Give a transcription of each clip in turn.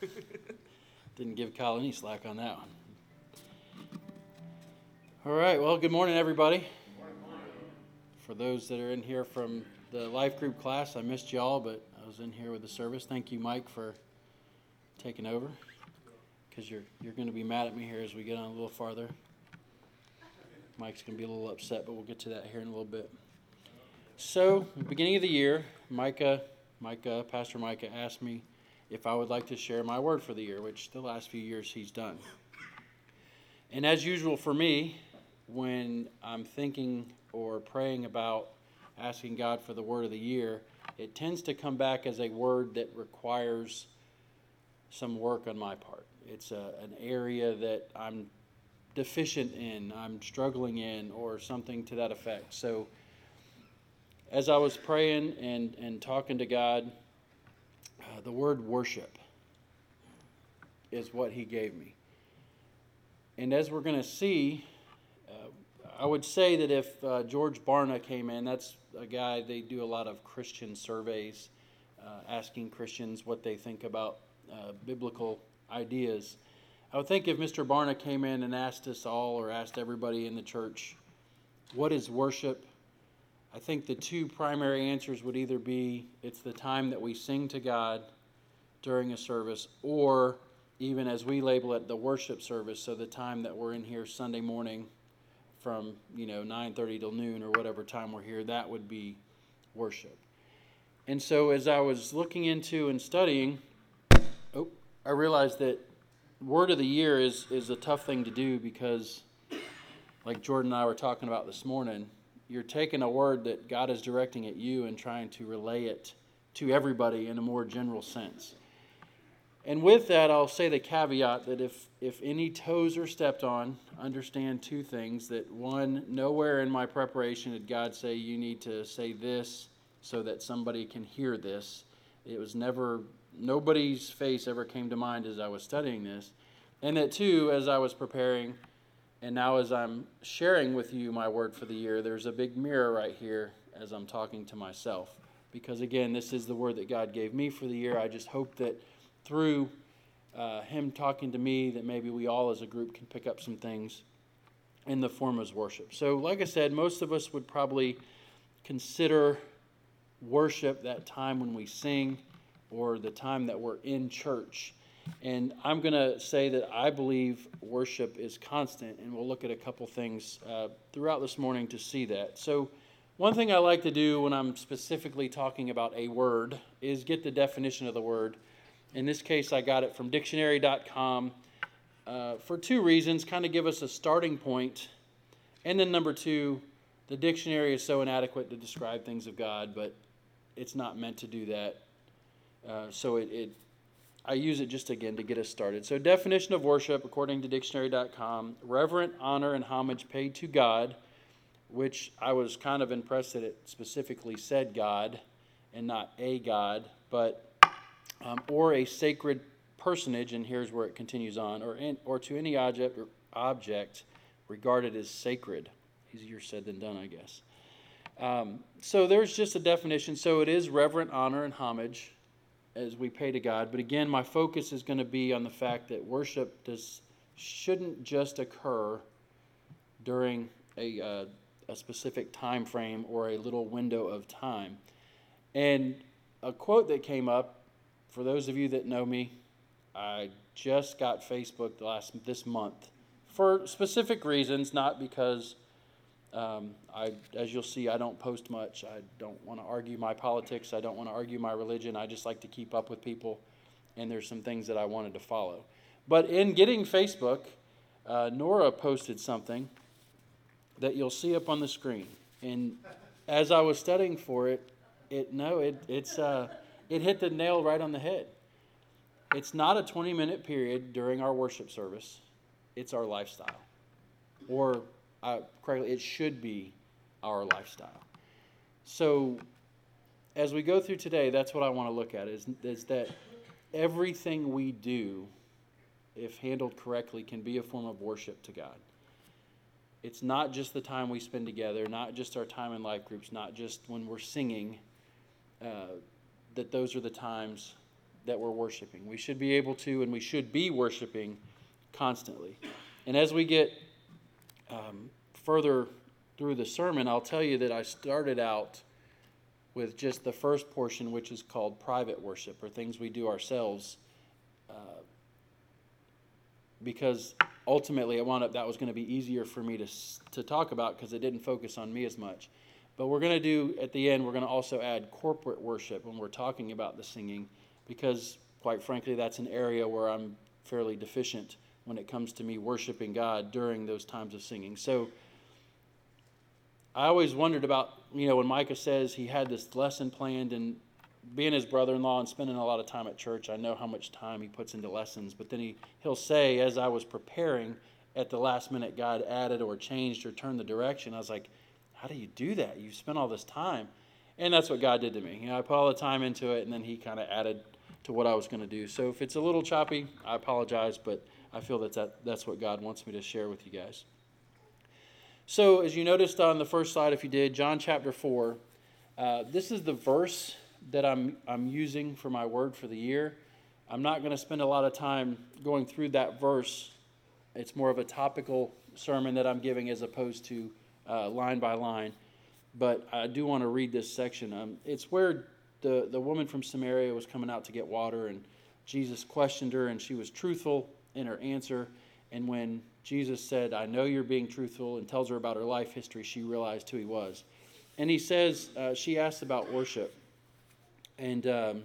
Didn't give Kyle any slack on that one. All right, well, good morning, everybody. For those that are in here from the life group class, I missed y'all, but I was in here with the service. Thank you, Mike, for taking over. Because you're, you're going to be mad at me here as we get on a little farther. Mike's going to be a little upset, but we'll get to that here in a little bit. So, beginning of the year, Micah, Micah, Pastor Micah asked me if I would like to share my word for the year, which the last few years he's done. And as usual for me, when I'm thinking or praying about asking God for the word of the year, it tends to come back as a word that requires some work on my part. It's a, an area that I'm deficient in, I'm struggling in, or something to that effect. So, as I was praying and, and talking to God, the word worship is what He gave me. And as we're going to see, uh, I would say that if uh, George Barna came in, that's a guy, they do a lot of Christian surveys, uh, asking Christians what they think about uh, biblical ideas. I would think if Mr. Barna came in and asked us all or asked everybody in the church, what is worship? I think the two primary answers would either be it's the time that we sing to God during a service, or even as we label it, the worship service, so the time that we're in here Sunday morning from, you know, 9:30 till noon or whatever time we're here, that would be worship. And so as I was looking into and studying, oh, I realized that word of the year is is a tough thing to do because like Jordan and I were talking about this morning, you're taking a word that God is directing at you and trying to relay it to everybody in a more general sense. And with that, I'll say the caveat that if, if any toes are stepped on, understand two things. That one, nowhere in my preparation did God say you need to say this so that somebody can hear this. It was never, nobody's face ever came to mind as I was studying this. And that two, as I was preparing, and now as I'm sharing with you my word for the year, there's a big mirror right here as I'm talking to myself. Because again, this is the word that God gave me for the year. I just hope that through uh, him talking to me that maybe we all as a group can pick up some things in the form of worship. So, like I said, most of us would probably consider worship that time when we sing or the time that we're in church. And I'm going to say that I believe worship is constant, and we'll look at a couple things uh, throughout this morning to see that. So, one thing I like to do when I'm specifically talking about a word is get the definition of the word in this case, I got it from dictionary.com uh, for two reasons kind of give us a starting point. And then, number two, the dictionary is so inadequate to describe things of God, but it's not meant to do that. Uh, so it, it, I use it just again to get us started. So, definition of worship, according to dictionary.com reverent honor and homage paid to God, which I was kind of impressed that it specifically said God and not a God, but um, or a sacred personage, and here's where it continues on, or, in, or to any object, object regarded as sacred. Easier said than done, I guess. Um, so there's just a definition. So it is reverent honor and homage as we pay to God. But again, my focus is going to be on the fact that worship does, shouldn't just occur during a, uh, a specific time frame or a little window of time. And a quote that came up for those of you that know me, I just got Facebook last this month for specific reasons, not because um, I, as you'll see, I don't post much. I don't want to argue my politics. I don't want to argue my religion. I just like to keep up with people, and there's some things that I wanted to follow. But in getting Facebook, uh, Nora posted something that you'll see up on the screen, and as I was studying for it, it no, it it's. Uh, it hit the nail right on the head. It's not a 20 minute period during our worship service, it's our lifestyle. Or, uh, correctly, it should be our lifestyle. So, as we go through today, that's what I want to look at is, is that everything we do, if handled correctly, can be a form of worship to God. It's not just the time we spend together, not just our time in life groups, not just when we're singing. Uh, that those are the times that we're worshiping. We should be able to, and we should be worshiping constantly. And as we get um, further through the sermon, I'll tell you that I started out with just the first portion, which is called private worship, or things we do ourselves, uh, because ultimately I wound up that was going to be easier for me to, to talk about because it didn't focus on me as much. But we're going to do, at the end, we're going to also add corporate worship when we're talking about the singing, because quite frankly, that's an area where I'm fairly deficient when it comes to me worshiping God during those times of singing. So I always wondered about, you know, when Micah says he had this lesson planned and being his brother-in-law and spending a lot of time at church, I know how much time he puts into lessons. But then he, he'll say, as I was preparing, at the last minute, God added or changed or turned the direction. I was like, how do you do that? You've spent all this time. And that's what God did to me. You know, I put all the time into it, and then He kind of added to what I was going to do. So if it's a little choppy, I apologize, but I feel that, that that's what God wants me to share with you guys. So, as you noticed on the first slide, if you did, John chapter 4, uh, this is the verse that I'm, I'm using for my word for the year. I'm not going to spend a lot of time going through that verse. It's more of a topical sermon that I'm giving as opposed to uh, line by line, but I do want to read this section. Um, it's where the, the woman from Samaria was coming out to get water, and Jesus questioned her, and she was truthful in her answer. And when Jesus said, I know you're being truthful, and tells her about her life history, she realized who he was. And he says, uh, she asked about worship. And um,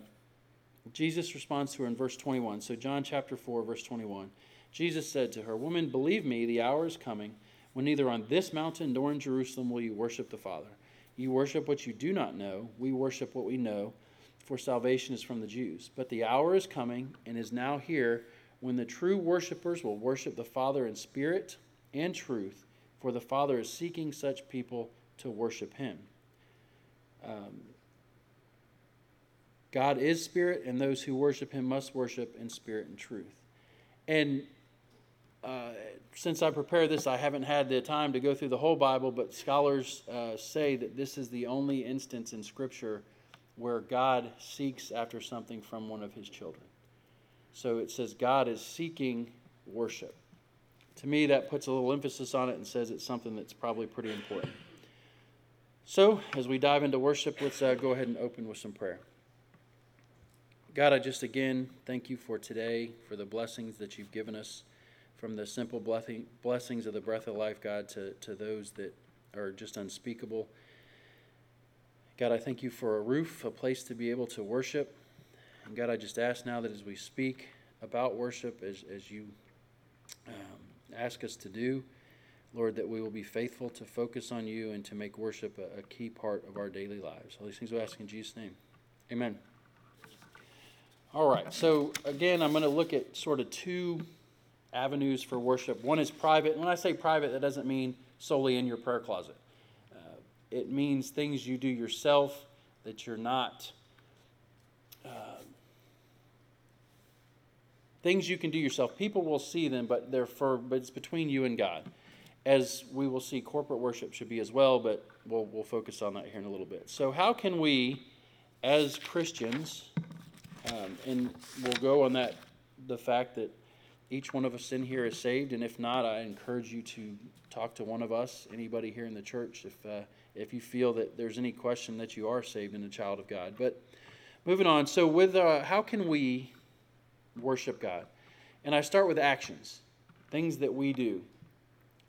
Jesus responds to her in verse 21. So, John chapter 4, verse 21. Jesus said to her, Woman, believe me, the hour is coming when neither on this mountain nor in Jerusalem will you worship the Father. You worship what you do not know, we worship what we know, for salvation is from the Jews. But the hour is coming and is now here when the true worshippers will worship the Father in spirit and truth, for the Father is seeking such people to worship him. Um, God is spirit, and those who worship him must worship in spirit and truth. And uh, since I prepared this, I haven't had the time to go through the whole Bible, but scholars uh, say that this is the only instance in Scripture where God seeks after something from one of his children. So it says God is seeking worship. To me, that puts a little emphasis on it and says it's something that's probably pretty important. So, as we dive into worship, let's uh, go ahead and open with some prayer. God, I just again thank you for today, for the blessings that you've given us from the simple blessing, blessings of the breath of life, God, to, to those that are just unspeakable. God, I thank you for a roof, a place to be able to worship. And God, I just ask now that as we speak about worship, as, as you um, ask us to do, Lord, that we will be faithful to focus on you and to make worship a, a key part of our daily lives. All these things we ask in Jesus' name. Amen. All right, so again, I'm going to look at sort of two avenues for worship. One is private. When I say private, that doesn't mean solely in your prayer closet. Uh, it means things you do yourself that you're not. Uh, things you can do yourself. People will see them, but they're for. But it's between you and God. As we will see, corporate worship should be as well. But we'll we'll focus on that here in a little bit. So, how can we, as Christians, um, and we'll go on that the fact that each one of us in here is saved, and if not, I encourage you to talk to one of us, anybody here in the church, if uh, if you feel that there's any question that you are saved and a child of God. But moving on, so with uh, how can we worship God? And I start with actions, things that we do,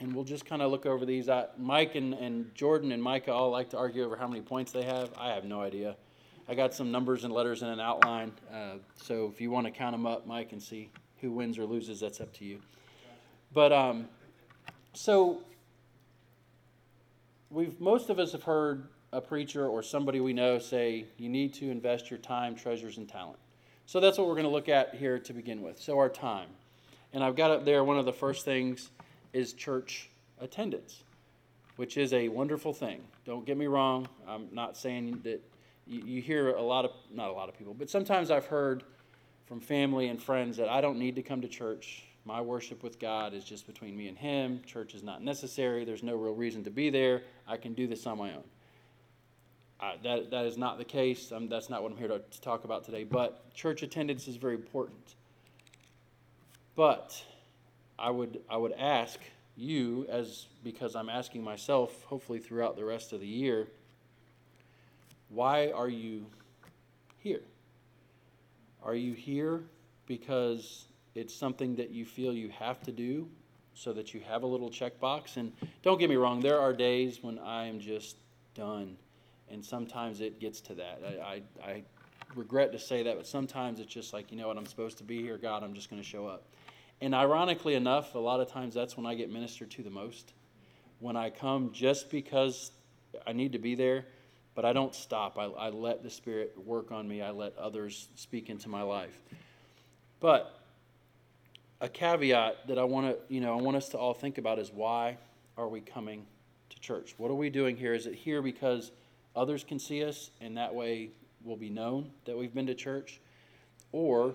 and we'll just kind of look over these. I, Mike and, and Jordan and Micah all like to argue over how many points they have. I have no idea. I got some numbers and letters in an outline, uh, so if you want to count them up, Mike, and see who wins or loses, that's up to you. But um, so we've most of us have heard a preacher or somebody we know say you need to invest your time, treasures, and talent. So that's what we're going to look at here to begin with. So our time, and I've got up there one of the first things is church attendance, which is a wonderful thing. Don't get me wrong. I'm not saying that you, you hear a lot of not a lot of people, but sometimes I've heard from family and friends that I don't need to come to church. My worship with God is just between me and Him. Church is not necessary. There's no real reason to be there. I can do this on my own. I, that, that is not the case. Um, that's not what I'm here to, to talk about today. But church attendance is very important. But I would, I would ask you, as because I'm asking myself, hopefully throughout the rest of the year, why are you here? Are you here because it's something that you feel you have to do so that you have a little checkbox? And don't get me wrong, there are days when I am just done. And sometimes it gets to that. I, I, I regret to say that, but sometimes it's just like, you know what, I'm supposed to be here. God, I'm just going to show up. And ironically enough, a lot of times that's when I get ministered to the most. When I come just because I need to be there, but I don't stop. I, I let the Spirit work on me, I let others speak into my life. But a caveat that I want to, you know, I want us to all think about is why are we coming to church? What are we doing here? Is it here because others can see us and that way we'll be known that we've been to church? Or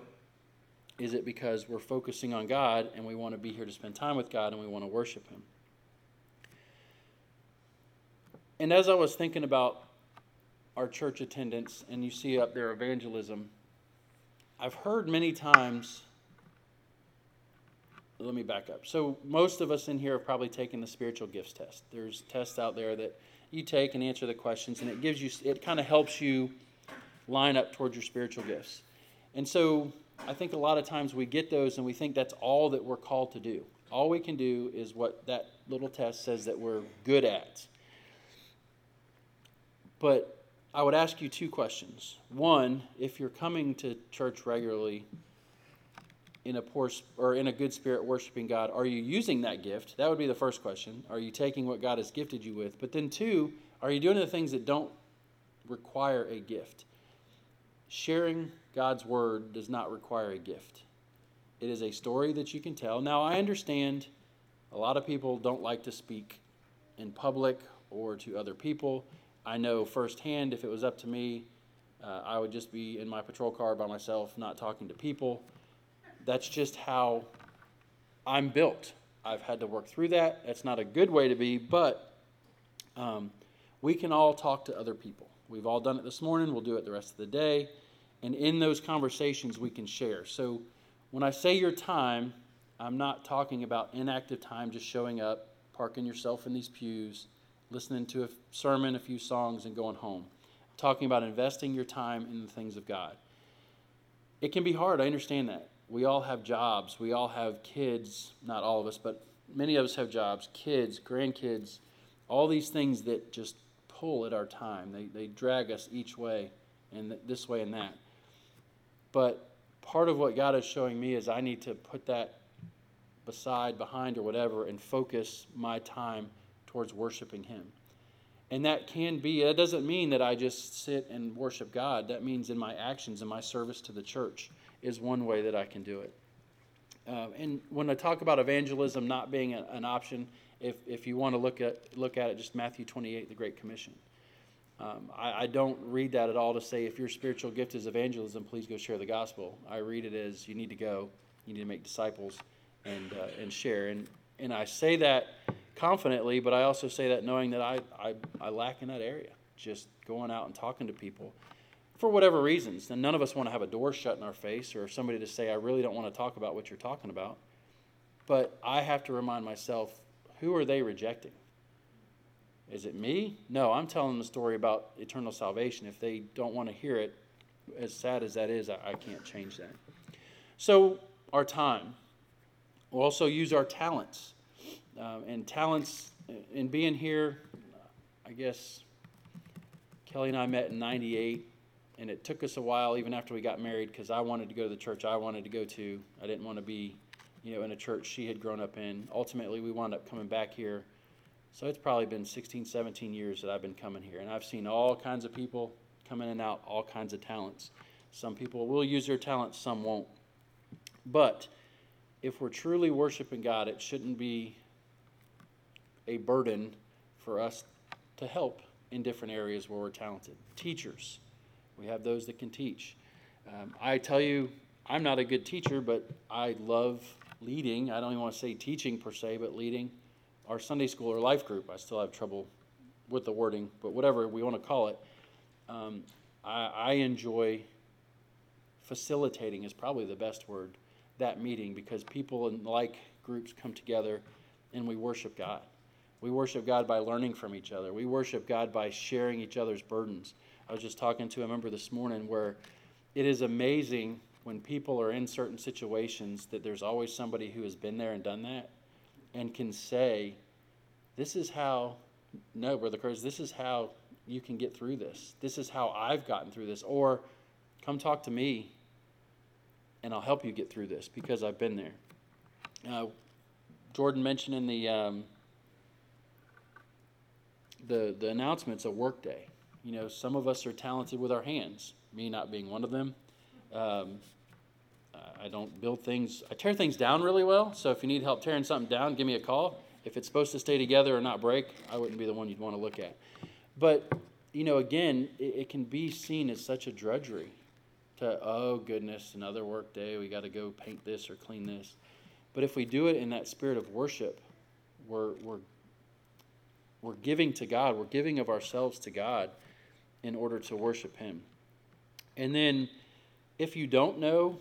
is it because we're focusing on God and we want to be here to spend time with God and we want to worship Him? And as I was thinking about our church attendance, and you see up there evangelism, I've heard many times. Let me back up. So, most of us in here have probably taken the spiritual gifts test. There's tests out there that you take and answer the questions, and it gives you, it kind of helps you line up towards your spiritual gifts. And so, I think a lot of times we get those and we think that's all that we're called to do. All we can do is what that little test says that we're good at. But I would ask you two questions. One, if you're coming to church regularly in a poor or in a good spirit worshiping God, are you using that gift? That would be the first question. Are you taking what God has gifted you with? But then two, are you doing the things that don't require a gift? Sharing God's word does not require a gift. It is a story that you can tell. Now, I understand a lot of people don't like to speak in public or to other people. I know firsthand if it was up to me, uh, I would just be in my patrol car by myself, not talking to people. That's just how I'm built. I've had to work through that. That's not a good way to be, but um, we can all talk to other people. We've all done it this morning. We'll do it the rest of the day. And in those conversations, we can share. So when I say your time, I'm not talking about inactive time, just showing up, parking yourself in these pews, listening to a sermon, a few songs, and going home. I'm talking about investing your time in the things of God. It can be hard, I understand that. We all have jobs, we all have kids, not all of us, but many of us have jobs, kids, grandkids, all these things that just pull at our time. They, they drag us each way, and this way and that. But part of what God is showing me is I need to put that beside, behind, or whatever, and focus my time towards worshiping Him. And that can be, that doesn't mean that I just sit and worship God. That means in my actions in my service to the church is one way that I can do it. Uh, and when I talk about evangelism not being a, an option, if, if you want to look at, look at it, just Matthew 28, the Great Commission. Um, I, I, don't read that at all to say if your spiritual gift is evangelism, please go share the gospel. I read it as you need to go, you need to make disciples, and uh, and share. And and I say that confidently, but I also say that knowing that I, I I lack in that area, just going out and talking to people for whatever reasons. And none of us want to have a door shut in our face or somebody to say I really don't want to talk about what you're talking about. But I have to remind myself, who are they rejecting? Is it me? No, I'm telling the story about eternal salvation. If they don't want to hear it, as sad as that is, I, I can't change that. So, our time. We'll also use our talents. Um, and talents, in being here, I guess Kelly and I met in 98, and it took us a while, even after we got married, because I wanted to go to the church I wanted to go to. I didn't want to be, you know, in a church she had grown up in. Ultimately, we wound up coming back here so it's probably been 16, 17 years that I've been coming here, and I've seen all kinds of people come in and out, all kinds of talents. Some people will use their talents, some won't. But if we're truly worshiping God, it shouldn't be a burden for us to help in different areas where we're talented. Teachers, we have those that can teach. Um, I tell you, I'm not a good teacher, but I love leading. I don't even want to say teaching per se, but leading our Sunday school or life group. I still have trouble with the wording, but whatever we want to call it. um, I, I enjoy facilitating is probably the best word that meeting because people in like groups come together and we worship God. We worship God by learning from each other. We worship God by sharing each other's burdens. I was just talking to a member this morning where it is amazing when people are in certain situations that there's always somebody who has been there and done that and can say, This is how, no, Brother Curtis, this is how you can get through this. This is how I've gotten through this. Or come talk to me and I'll help you get through this because I've been there. Uh, Jordan mentioned in the, um, the, the announcements a work day. You know, some of us are talented with our hands, me not being one of them. Um, I don't build things, I tear things down really well. So if you need help tearing something down, give me a call. If it's supposed to stay together or not break, I wouldn't be the one you'd want to look at. But, you know, again, it, it can be seen as such a drudgery to, oh goodness, another work day, we got to go paint this or clean this. But if we do it in that spirit of worship, we're, we're, we're giving to God, we're giving of ourselves to God in order to worship Him. And then if you don't know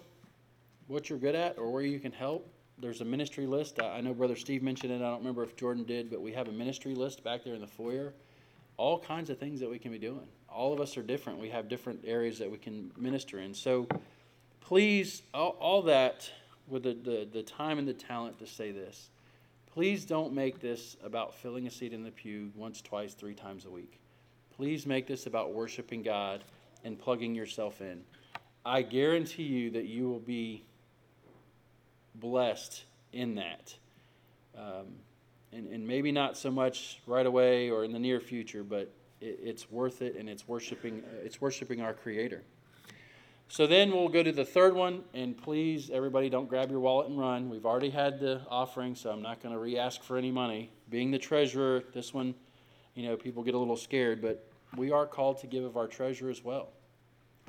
what you're good at or where you can help, there's a ministry list. I know Brother Steve mentioned it. I don't remember if Jordan did, but we have a ministry list back there in the foyer. All kinds of things that we can be doing. All of us are different. We have different areas that we can minister in. So please, all, all that with the, the, the time and the talent to say this, please don't make this about filling a seat in the pew once, twice, three times a week. Please make this about worshiping God and plugging yourself in. I guarantee you that you will be blessed in that. Um, and, and maybe not so much right away or in the near future, but it, it's worth it and it's worshiping, it's worshiping our Creator. So then we'll go to the third one, and please, everybody, don't grab your wallet and run. We've already had the offering, so I'm not going to re ask for any money. Being the treasurer, this one, you know, people get a little scared, but we are called to give of our treasure as well.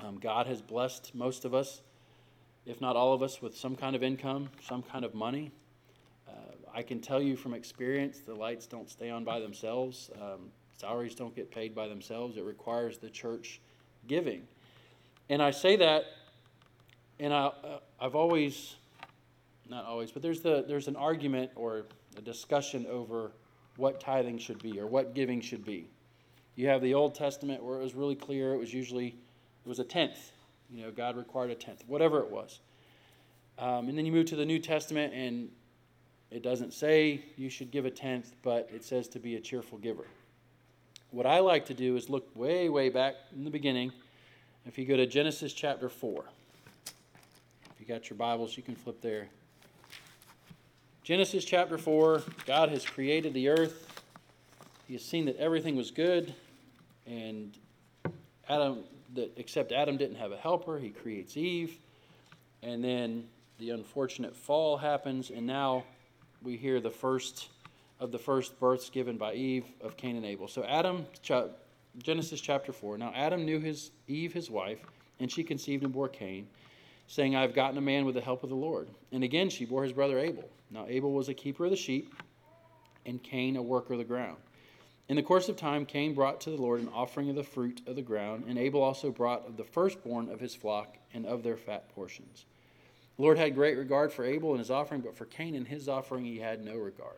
Um, God has blessed most of us, if not all of us, with some kind of income, some kind of money. Uh, I can tell you from experience, the lights don't stay on by themselves. Um, salaries don't get paid by themselves. It requires the church giving. And I say that, and I, uh, I've always, not always, but there's, the, there's an argument or a discussion over what tithing should be or what giving should be. You have the Old Testament where it was really clear, it was usually, it was a tenth. You know, God required a tenth, whatever it was. Um, and then you move to the New Testament, and it doesn't say you should give a tenth, but it says to be a cheerful giver. What I like to do is look way, way back in the beginning if you go to Genesis chapter 4, if you got your Bibles, you can flip there. Genesis chapter 4, God has created the earth. He has seen that everything was good, and Adam, that except Adam didn't have a helper, he creates Eve, and then the unfortunate fall happens, and now we hear the first of the first births given by Eve of Cain and Abel. So Adam, Genesis chapter 4. Now Adam knew his Eve, his wife, and she conceived and bore Cain, saying, I have gotten a man with the help of the Lord. And again she bore his brother Abel. Now Abel was a keeper of the sheep, and Cain a worker of the ground. In the course of time, Cain brought to the Lord an offering of the fruit of the ground, and Abel also brought of the firstborn of his flock and of their fat portions. The Lord had great regard for Abel and his offering, but for Cain and his offering he had no regard.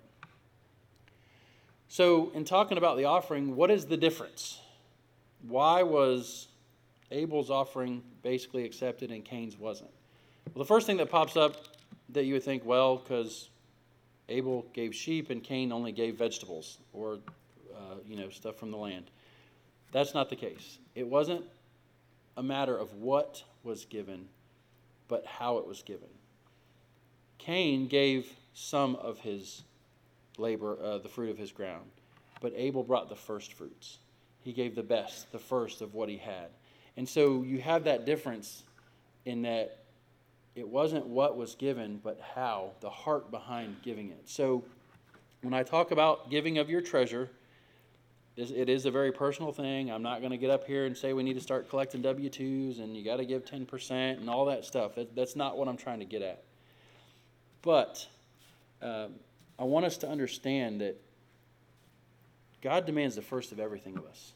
So, in talking about the offering, what is the difference? Why was Abel's offering basically accepted and Cain's wasn't? Well, the first thing that pops up that you would think, well, because Abel gave sheep and Cain only gave vegetables or, uh, you know, stuff from the land. That's not the case. It wasn't a matter of what was given, but how it was given. Cain gave some of his labor, uh, the fruit of his ground. But Abel brought the first fruits. He gave the best, the first of what he had. And so you have that difference in that it wasn't what was given, but how, the heart behind giving it. So when I talk about giving of your treasure, it is a very personal thing. I'm not going to get up here and say we need to start collecting W 2s and you got to give 10% and all that stuff. That's not what I'm trying to get at. But um, I want us to understand that God demands the first of everything of us.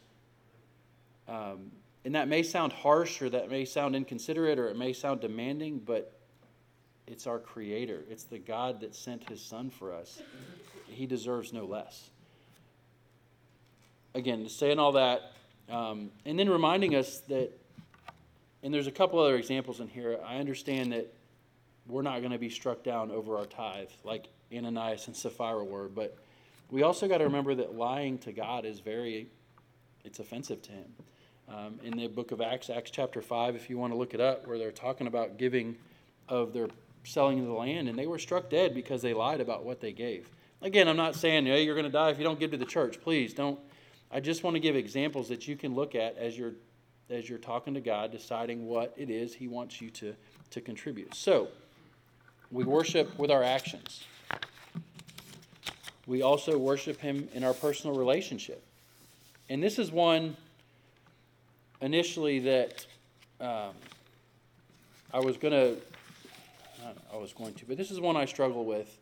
Um, and that may sound harsh or that may sound inconsiderate or it may sound demanding, but it's our Creator. It's the God that sent His Son for us. He deserves no less. Again, saying all that, um, and then reminding us that, and there's a couple other examples in here. I understand that we're not going to be struck down over our tithe like Ananias and Sapphira were, but we also got to remember that lying to God is very, it's offensive to Him. Um, in the book of Acts, Acts chapter 5, if you want to look it up, where they're talking about giving of their selling of the land, and they were struck dead because they lied about what they gave. Again, I'm not saying, hey, you're going to die if you don't give to the church. Please don't. I just want to give examples that you can look at as you're as you're talking to God, deciding what it is He wants you to, to contribute. So, we worship with our actions. We also worship Him in our personal relationship. And this is one initially that um, I was going to I was going to, but this is one I struggle with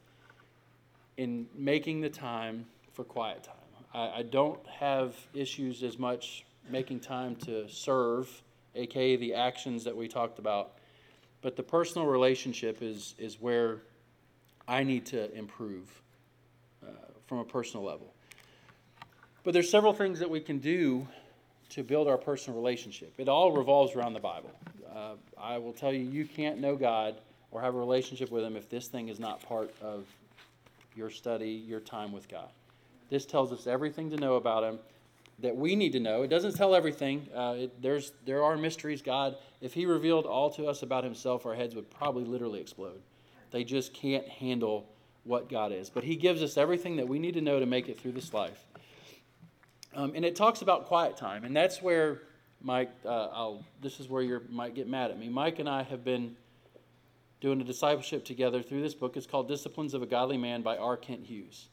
in making the time for quiet time. I, I don't have issues as much making time to serve, aka the actions that we talked about, but the personal relationship is is where I need to improve uh, from a personal level. But there's several things that we can do to build our personal relationship. It all revolves around the Bible. Uh, I will tell you, you can't know God or have a relationship with Him if this thing is not part of your study, your time with God. This tells us everything to know about Him that we need to know. It doesn't tell everything. Uh, it, there's there are mysteries. God, if He revealed all to us about Himself, our heads would probably literally explode. They just can't handle what God is. But He gives us everything that we need to know to make it through this life. Um, and it talks about quiet time, and that's where Mike. Uh. This is where you might get mad at me. Mike and I have been doing a discipleship together through this book. It's called Disciplines of a Godly Man by R. Kent Hughes.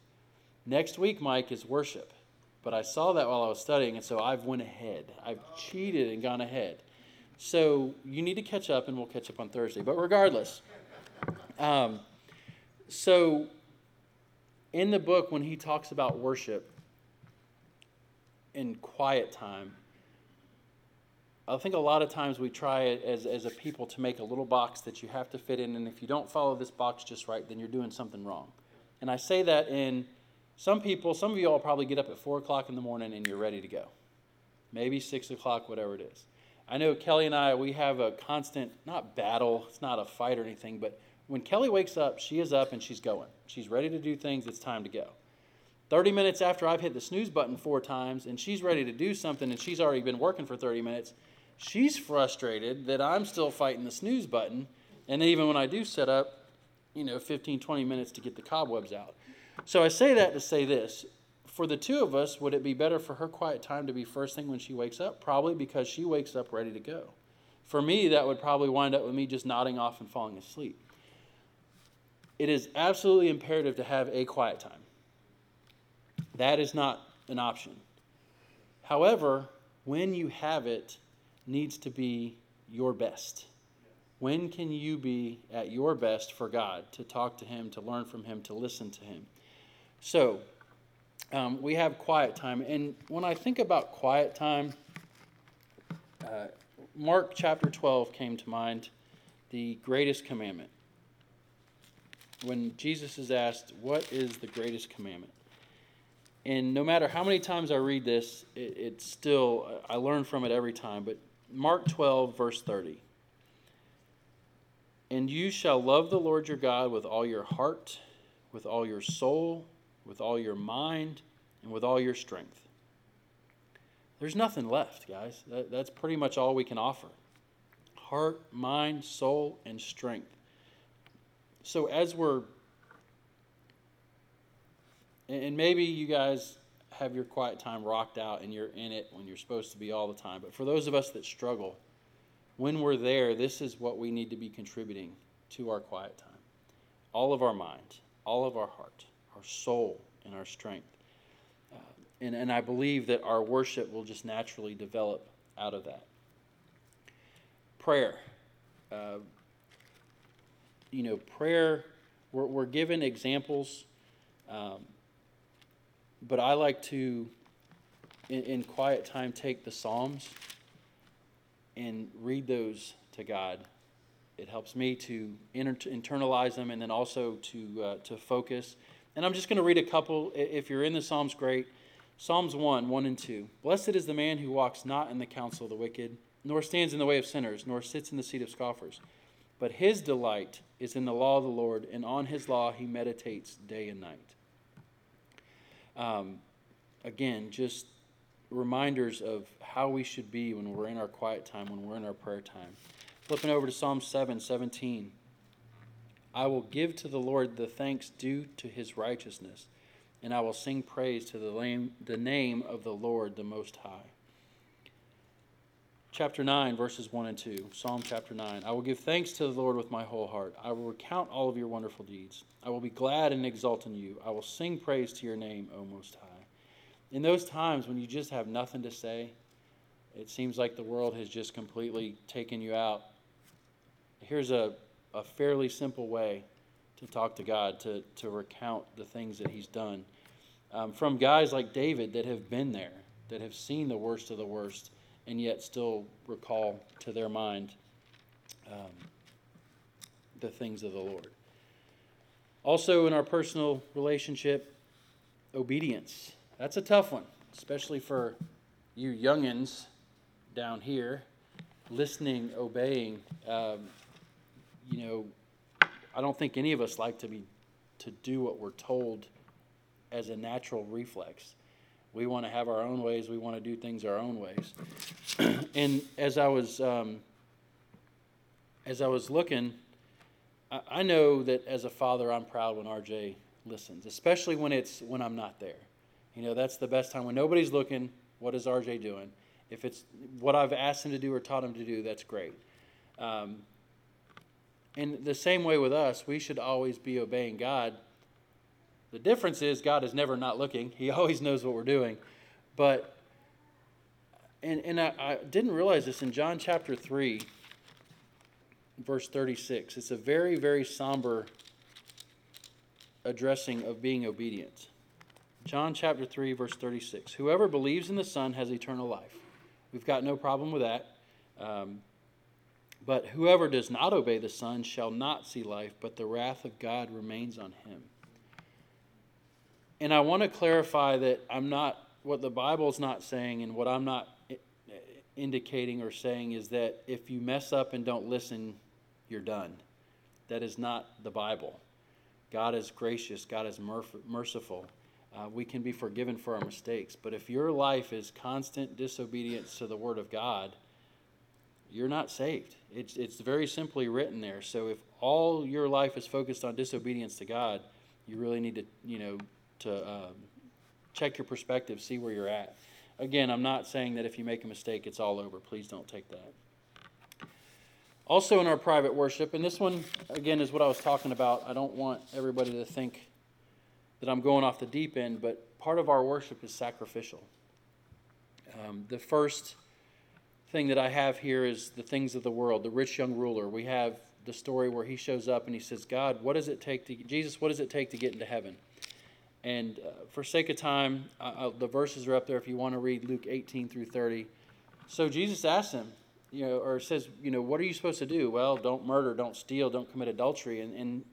Next week, Mike, is worship. But I saw that while I was studying, and so I've went ahead. I've cheated and gone ahead. So you need to catch up, and we'll catch up on Thursday. But regardless, um, so in the book, when he talks about worship in quiet time, I think a lot of times we try as, as a people to make a little box that you have to fit in, and if you don't follow this box just right, then you're doing something wrong. And I say that in some people, some of you all probably get up at 4 o'clock in the morning and you're ready to go. Maybe 6 o'clock, whatever it is. I know Kelly and I, we have a constant, not battle, it's not a fight or anything, but when Kelly wakes up, she is up and she's going. She's ready to do things, it's time to go. 30 minutes after I've hit the snooze button four times and she's ready to do something and she's already been working for 30 minutes, She's frustrated that I'm still fighting the snooze button. And even when I do set up, you know, 15, 20 minutes to get the cobwebs out. So I say that to say this. For the two of us, would it be better for her quiet time to be first thing when she wakes up? Probably because she wakes up ready to go. For me, that would probably wind up with me just nodding off and falling asleep. It is absolutely imperative to have a quiet time. That is not an option. However, when you have it, needs to be your best. When can you be at your best for God to talk to Him, to learn from Him, to listen to Him? So, um, we have quiet time. And when I think about quiet time, uh, Mark chapter 12 came to mind, the greatest commandment. When Jesus is asked, What is the greatest commandment? And no matter how many times I read this, it, it's still, I learn from it every time. But Mark 12, verse 30. And you shall love the Lord your God with all your heart, with all your soul, with all your mind, and with all your strength. There's nothing left, guys. That, that's pretty much all we can offer heart, mind, soul, and strength. So, as we're, and maybe you guys have your quiet time rocked out and you're in it when you're supposed to be all the time. But for those of us that struggle, when we're there, this is what we need to be contributing to our quiet time. All of our mind, all of our heart, our soul, and our strength. Uh, and, and I believe that our worship will just naturally develop out of that. Prayer. Uh, you know, prayer, we're, we're given examples. Um, but I like to, in, in quiet time, take the Psalms and read those to God. It helps me to inter- internalize them and then also to, uh, to focus. And I'm just going to read a couple. If you're in the Psalms, great. Psalms 1, 1 and 2. Blessed is the man who walks not in the counsel of the wicked, nor stands in the way of sinners, nor sits in the seat of scoffers. But his delight is in the law of the Lord, and on his law he meditates day and night. Um, again, just reminders of how we should be when we're in our quiet time, when we're in our prayer time. Flipping over to Psalm 7 17. I will give to the Lord the thanks due to his righteousness, and I will sing praise to the name, of the Lord the Most High. Chapter 9, verses 1 and 2. Psalm chapter 9. I will give thanks to the Lord with my whole heart. I will recount all of your wonderful deeds. I will be glad and exult in you. I will sing praise to your name, O Most High in those times when you just have nothing to say, it seems like the world has just completely taken you out. Here's a, a fairly simple way to talk to God, to, to recount the things that He's done. Um, from guys like David that have been there, that have seen the worst of the worst, and yet still recall to their mind um, the things of the Lord. Also, in our personal relationship, obedience. That's a tough one, especially for you youngins down here, listening, obeying. Um, you know, I don't think any of us like to be to do what we're told as a natural reflex. We want to have our own ways. We want to do things our own ways. and as I was um, as I was looking, I, I know that as a father, I'm proud when RJ listens, especially when it's when I'm not there. You know, that's the best time when nobody's looking. What is RJ doing? If it's what I've asked him to do or taught him to do, that's great. Um, and the same way with us, we should always be obeying God. The difference is God is never not looking. He always knows what we're doing. But, and, and I, I didn't realize this in John chapter 3, verse 36. It's a very, very somber addressing of being obedient. John chapter 3, verse 36. Whoever believes in the Son has eternal life. We've got no problem with that. Um, but whoever does not obey the Son shall not see life, but the wrath of God remains on him. And I want to clarify that I'm not, what the Bible's not saying and what I'm not indicating or saying is that if you mess up and don't listen, you're done. That is not the Bible. God is gracious, God is merciful uh, we can be forgiven for our mistakes. But if your life is constant disobedience to the Word of God, you're not saved. It's, it's very simply written there. So if all your life is focused on disobedience to God, you really need to, you know, to um, check your perspective, see where you're at. Again, I'm not saying that if you make a mistake, it's all over. Please don't take that. Also, in our private worship, and this one, again, is what I was talking about. I don't want everybody to think that I'm going off the deep end, but part of our worship is sacrificial. Um, the first thing that I have here is the things of the world, the rich young ruler. We have the story where he shows up and he says, God, what does it take to, Jesus, what does it take to get into heaven? And uh, for sake of time, uh, the verses are up there if you want to read Luke 18 through 30. So Jesus asks him, you know, or says, you know, what are you supposed to do? Well, don't murder, don't steal, don't commit adultery. And, and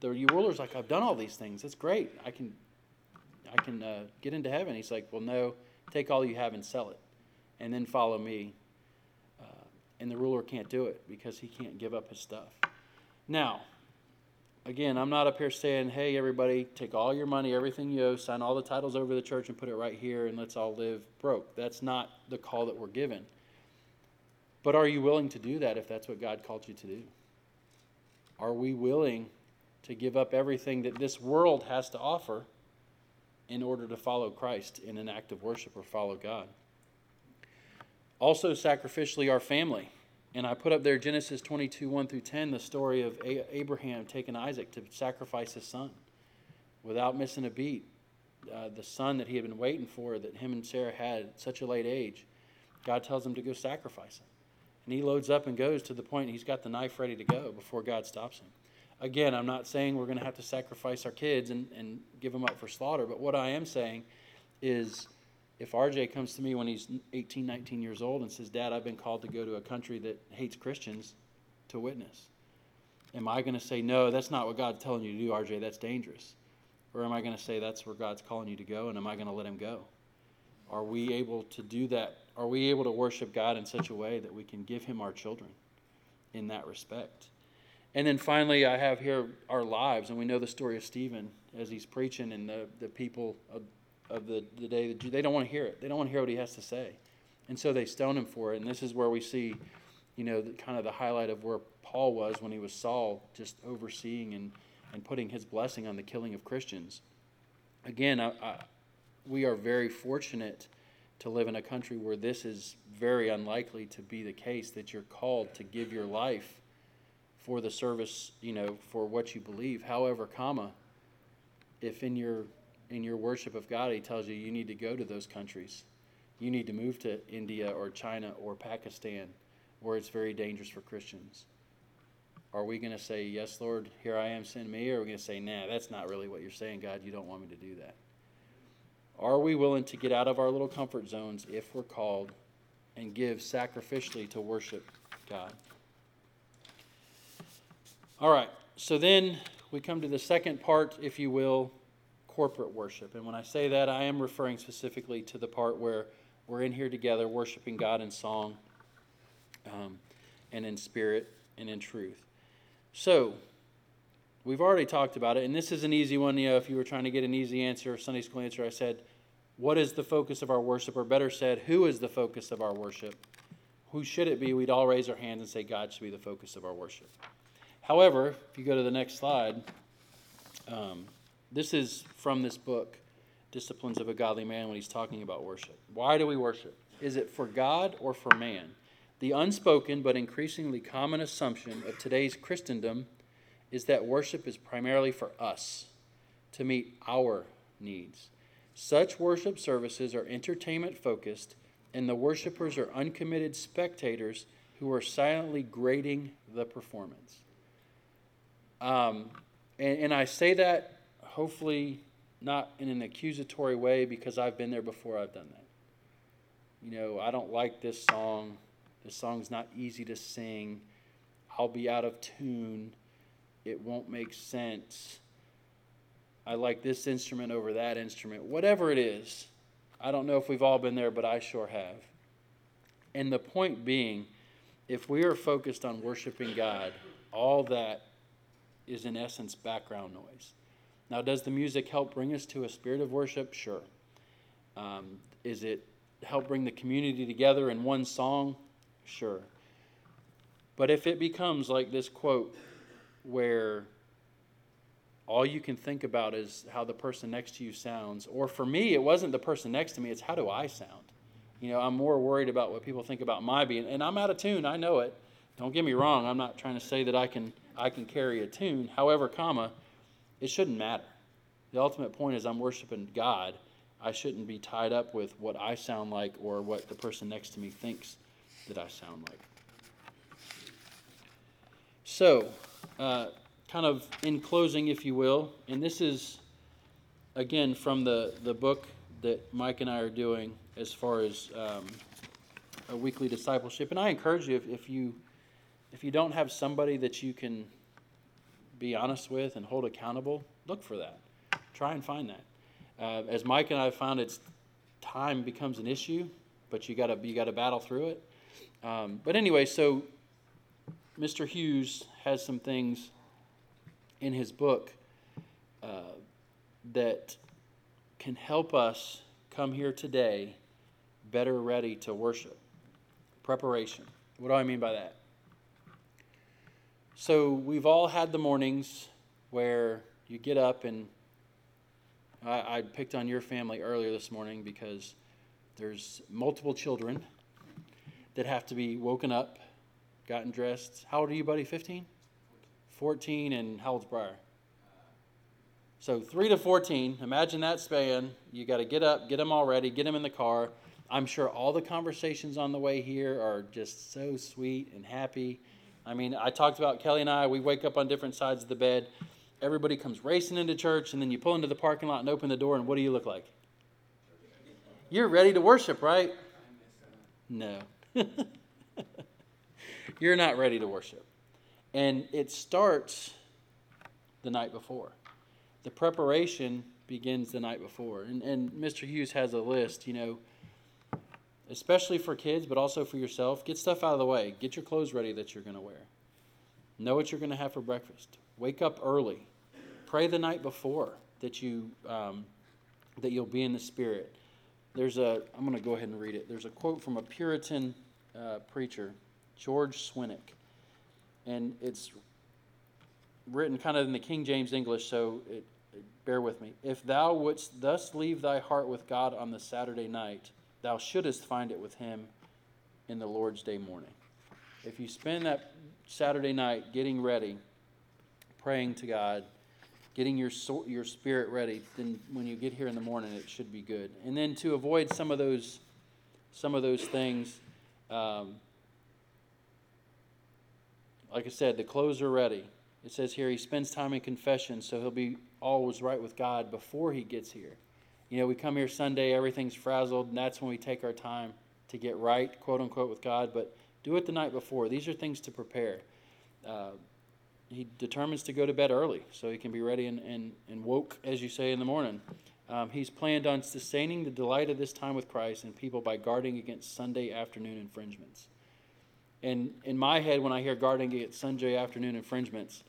the ruler's like, I've done all these things. That's great. I can, I can uh, get into heaven. He's like, well, no, take all you have and sell it, and then follow me. And the ruler can't do it because he can't give up his stuff. Now, again, I'm not up here saying, hey, everybody, take all your money, everything you owe, sign all the titles over the church and put it right here, and let's all live broke. That's not the call that we're given. But are you willing to do that if that's what God called you to do? Are we willing to give up everything that this world has to offer in order to follow Christ in an act of worship or follow God. Also, sacrificially, our family. And I put up there Genesis 22, 1 through 10, the story of Abraham taking Isaac to sacrifice his son without missing a beat. Uh, the son that he had been waiting for, that him and Sarah had at such a late age, God tells him to go sacrifice him. And he loads up and goes to the point he's got the knife ready to go before God stops him again, I'm not saying we're going to have to sacrifice our kids and, and give them up for slaughter, but what I am saying is if RJ comes to me when he's 18, 19 years old and says, Dad, I've been called to go to a country that hates Christians to witness, am I going to say, No, that's not what God's telling you to do, RJ, that's dangerous? Or am I going to say, That's where God's calling you to go, and am I going to let him go? Are we able to do that? Are we able to worship God in such a way that we can give him our children in that respect? And then finally, I have here our lives, and we know the story of Stephen as he's preaching, and the, the people of of the, the day that they don't want to hear it. They don't want to hear what he has to say. And so they stone him for it. And this is where we see, you know, the, kind of the highlight of where Paul was when he was Saul, just overseeing and, and putting his blessing on the killing of Christians. Again, I, I, we are very fortunate to live in a country where this is very unlikely to be the case, that you're called to give your life for the service, you know, for what you believe. However, comma, if in your in your worship of God, He tells you you need to go to those countries. You need to move to India or China or Pakistan where it's very dangerous for Christians. Are we going to say, Yes, Lord, here I am, send me? Or are we going to say, Nah, that's not really what you're saying, God. You don't want me to do that. Are we willing to get out of our little comfort zones if we're called and give sacrificially to worship God? All right, so then we come to the second part, if you will, corporate worship. And when I say that, I am referring specifically to the part where we're in here together worshiping God in song um, and in spirit and in truth. So, we've already talked about it, and this is an easy one. You know, if you were trying to get an easy answer, Sunday school answer, I said, What is the focus of our worship? Or better said, Who is the focus of our worship? Who should it be? We'd all raise our hands and say, God should be the focus of our worship. However, if you go to the next slide, um, this is from this book, Disciplines of a Godly Man, when he's talking about worship. Why do we worship? Is it for God or for man? The unspoken but increasingly common assumption of today's Christendom is that worship is primarily for us, to meet our needs. Such worship services are entertainment focused, and the worshipers are uncommitted spectators who are silently grading the performance. Um, and, and I say that hopefully not in an accusatory way because I've been there before I've done that. You know, I don't like this song. This song's not easy to sing. I'll be out of tune. It won't make sense. I like this instrument over that instrument. Whatever it is, I don't know if we've all been there, but I sure have. And the point being, if we are focused on worshiping God, all that is in essence background noise. Now, does the music help bring us to a spirit of worship? Sure. Um, is it help bring the community together in one song? Sure. But if it becomes like this quote, where all you can think about is how the person next to you sounds, or for me, it wasn't the person next to me, it's how do I sound? You know, I'm more worried about what people think about my being, and I'm out of tune, I know it. Don't get me wrong, I'm not trying to say that I can I can carry a tune. However, comma, it shouldn't matter. The ultimate point is I'm worshiping God. I shouldn't be tied up with what I sound like or what the person next to me thinks that I sound like. So, uh, kind of in closing, if you will, and this is again from the, the book that Mike and I are doing as far as um, a weekly discipleship. And I encourage you if, if you if you don't have somebody that you can be honest with and hold accountable, look for that. Try and find that. Uh, as Mike and I found, it's time becomes an issue, but you gotta you gotta battle through it. Um, but anyway, so Mr. Hughes has some things in his book uh, that can help us come here today better ready to worship. Preparation. What do I mean by that? So we've all had the mornings where you get up and I, I, picked on your family earlier this morning because there's multiple children that have to be woken up, gotten dressed. How old are you, buddy? 15? 14, and how old's Briar? So 3 to 14, imagine that span. You got to get up, get them all ready, get them in the car. I'm sure all the conversations on the way here are just so sweet and happy I mean, I talked about Kelly and I, we wake up on different sides of the bed. Everybody comes racing into church, and then you pull into the parking lot and open the door, and what do you look like? You're ready to worship, right? No. You're not ready to worship. And it starts the night before. The preparation begins the night before. And, and Mr. Hughes has a list, you know, especially for kids, but also for yourself. Get stuff out of the way. Get your clothes ready that you're going to wear. Know what you're going to have for breakfast. Wake up early. Pray the night before that you um, that you'll be in the spirit. There's a I'm going to go ahead and read it. There's a quote from a Puritan uh, preacher, George Swinnock, and it's written kind of in the King James English, so it, it, bear with me. If thou wouldst thus leave thy heart with God on the Saturday night, thou shouldest find it with Him in the Lord's day morning. If you spend that Saturday night getting ready, praying to God, getting your your spirit ready, then when you get here in the morning, it should be good. And then to avoid some of those some of those things. Um, like I said, the clothes are ready. It says here he spends time in confession, so he'll be always right with God before he gets here. You know, we come here Sunday, everything's frazzled, and that's when we take our time to get right, quote unquote, with God. But do it the night before. These are things to prepare. Uh, he determines to go to bed early so he can be ready and, and, and woke, as you say, in the morning. Um, he's planned on sustaining the delight of this time with Christ and people by guarding against Sunday afternoon infringements. And in my head, when I hear guarding against Sunday afternoon infringements,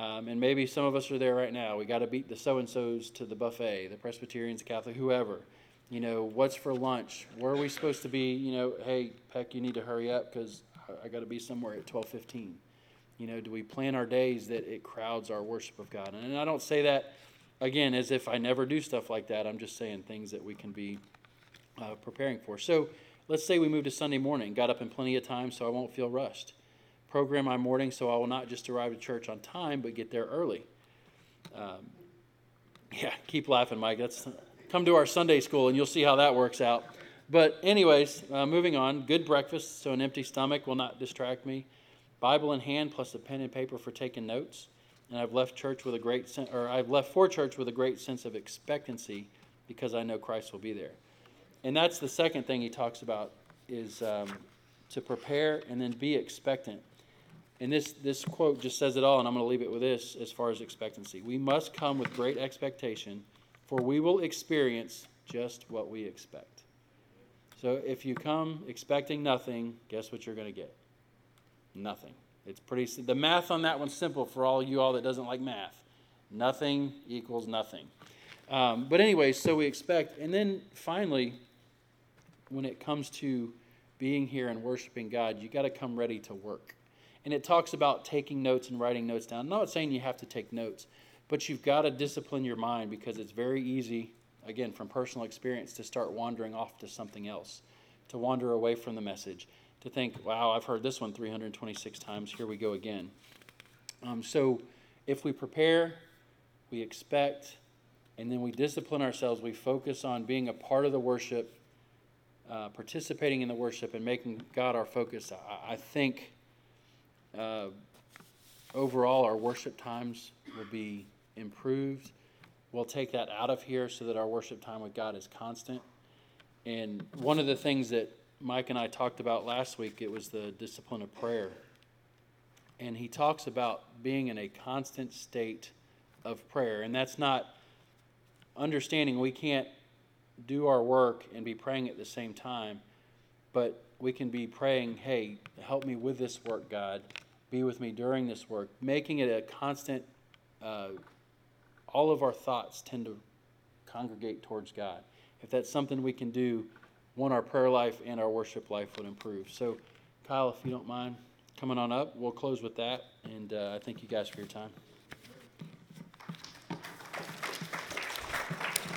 um, and maybe some of us are there right now. We got to beat the so and so's to the buffet, the Presbyterians, Catholic, whoever. You know, what's for lunch? Where are we supposed to be? You know, hey, Peck, you need to hurry up because I, got to be somewhere at twelve fifteen. You know, do we plan our days that it crowds our worship of God? And I don't say that again as if I never do stuff like that. I'm just saying things that we can be uh, preparing for. So let's say we move to Sunday morning, got up in plenty of time so I won't feel rushed program my morning so I will not just arrive at church on time, but get there early. Um, yeah, keep laughing, Mike. That's come to our Sunday school and you'll see how that works out. But anyways, uh, moving on. Good breakfast, so an empty stomach will not distract me. Bible in hand, plus a pen and paper for taking notes. And I've left church with a great sen- or I've left for church with a great sense of expectancy because I know Christ will be there. And that's the second thing he talks about is um, to prepare and then be expectant. And this, this quote just says it all, and I'm going to leave it with this as far as expectancy. We must come with great expectation, for we will experience just what we expect. So if you come expecting nothing, guess what you're going to get? Nothing. It's pretty the math on that one's simple for all you all that doesn't like math. Nothing equals nothing. Um, but anyway, so we expect, and then finally, when it comes to being here and worshiping God, you got to come ready to work and it talks about taking notes and writing notes down. I'm not saying you have to take notes, but you've got to discipline your mind because it's very easy, again, from personal experience, to start wandering off to something else, to wander away from the message, to think, wow, I've heard this one 326 times, here we go again. Um, so if we prepare, we expect, and then we discipline ourselves, we focus on being a part of the worship, uh, participating in the worship, and making God our focus, I, I think uh, overall, our worship times will be improved. We'll take that out of here so that our worship time with God is constant. And one of the things that Mike and I talked about last week, it was the discipline of prayer. And he talks about being in a constant state of prayer. And that's not understanding we can't do our work and be praying at the same time, but we can be praying, hey, help me with this work, God. Be with me during this work. Making it a constant, uh, all of our thoughts tend to congregate towards God. If that's something we can do, one, our prayer life and our worship life would improve. So, Kyle, if you don't mind coming on up, we'll close with that. And uh, I thank you guys for your time.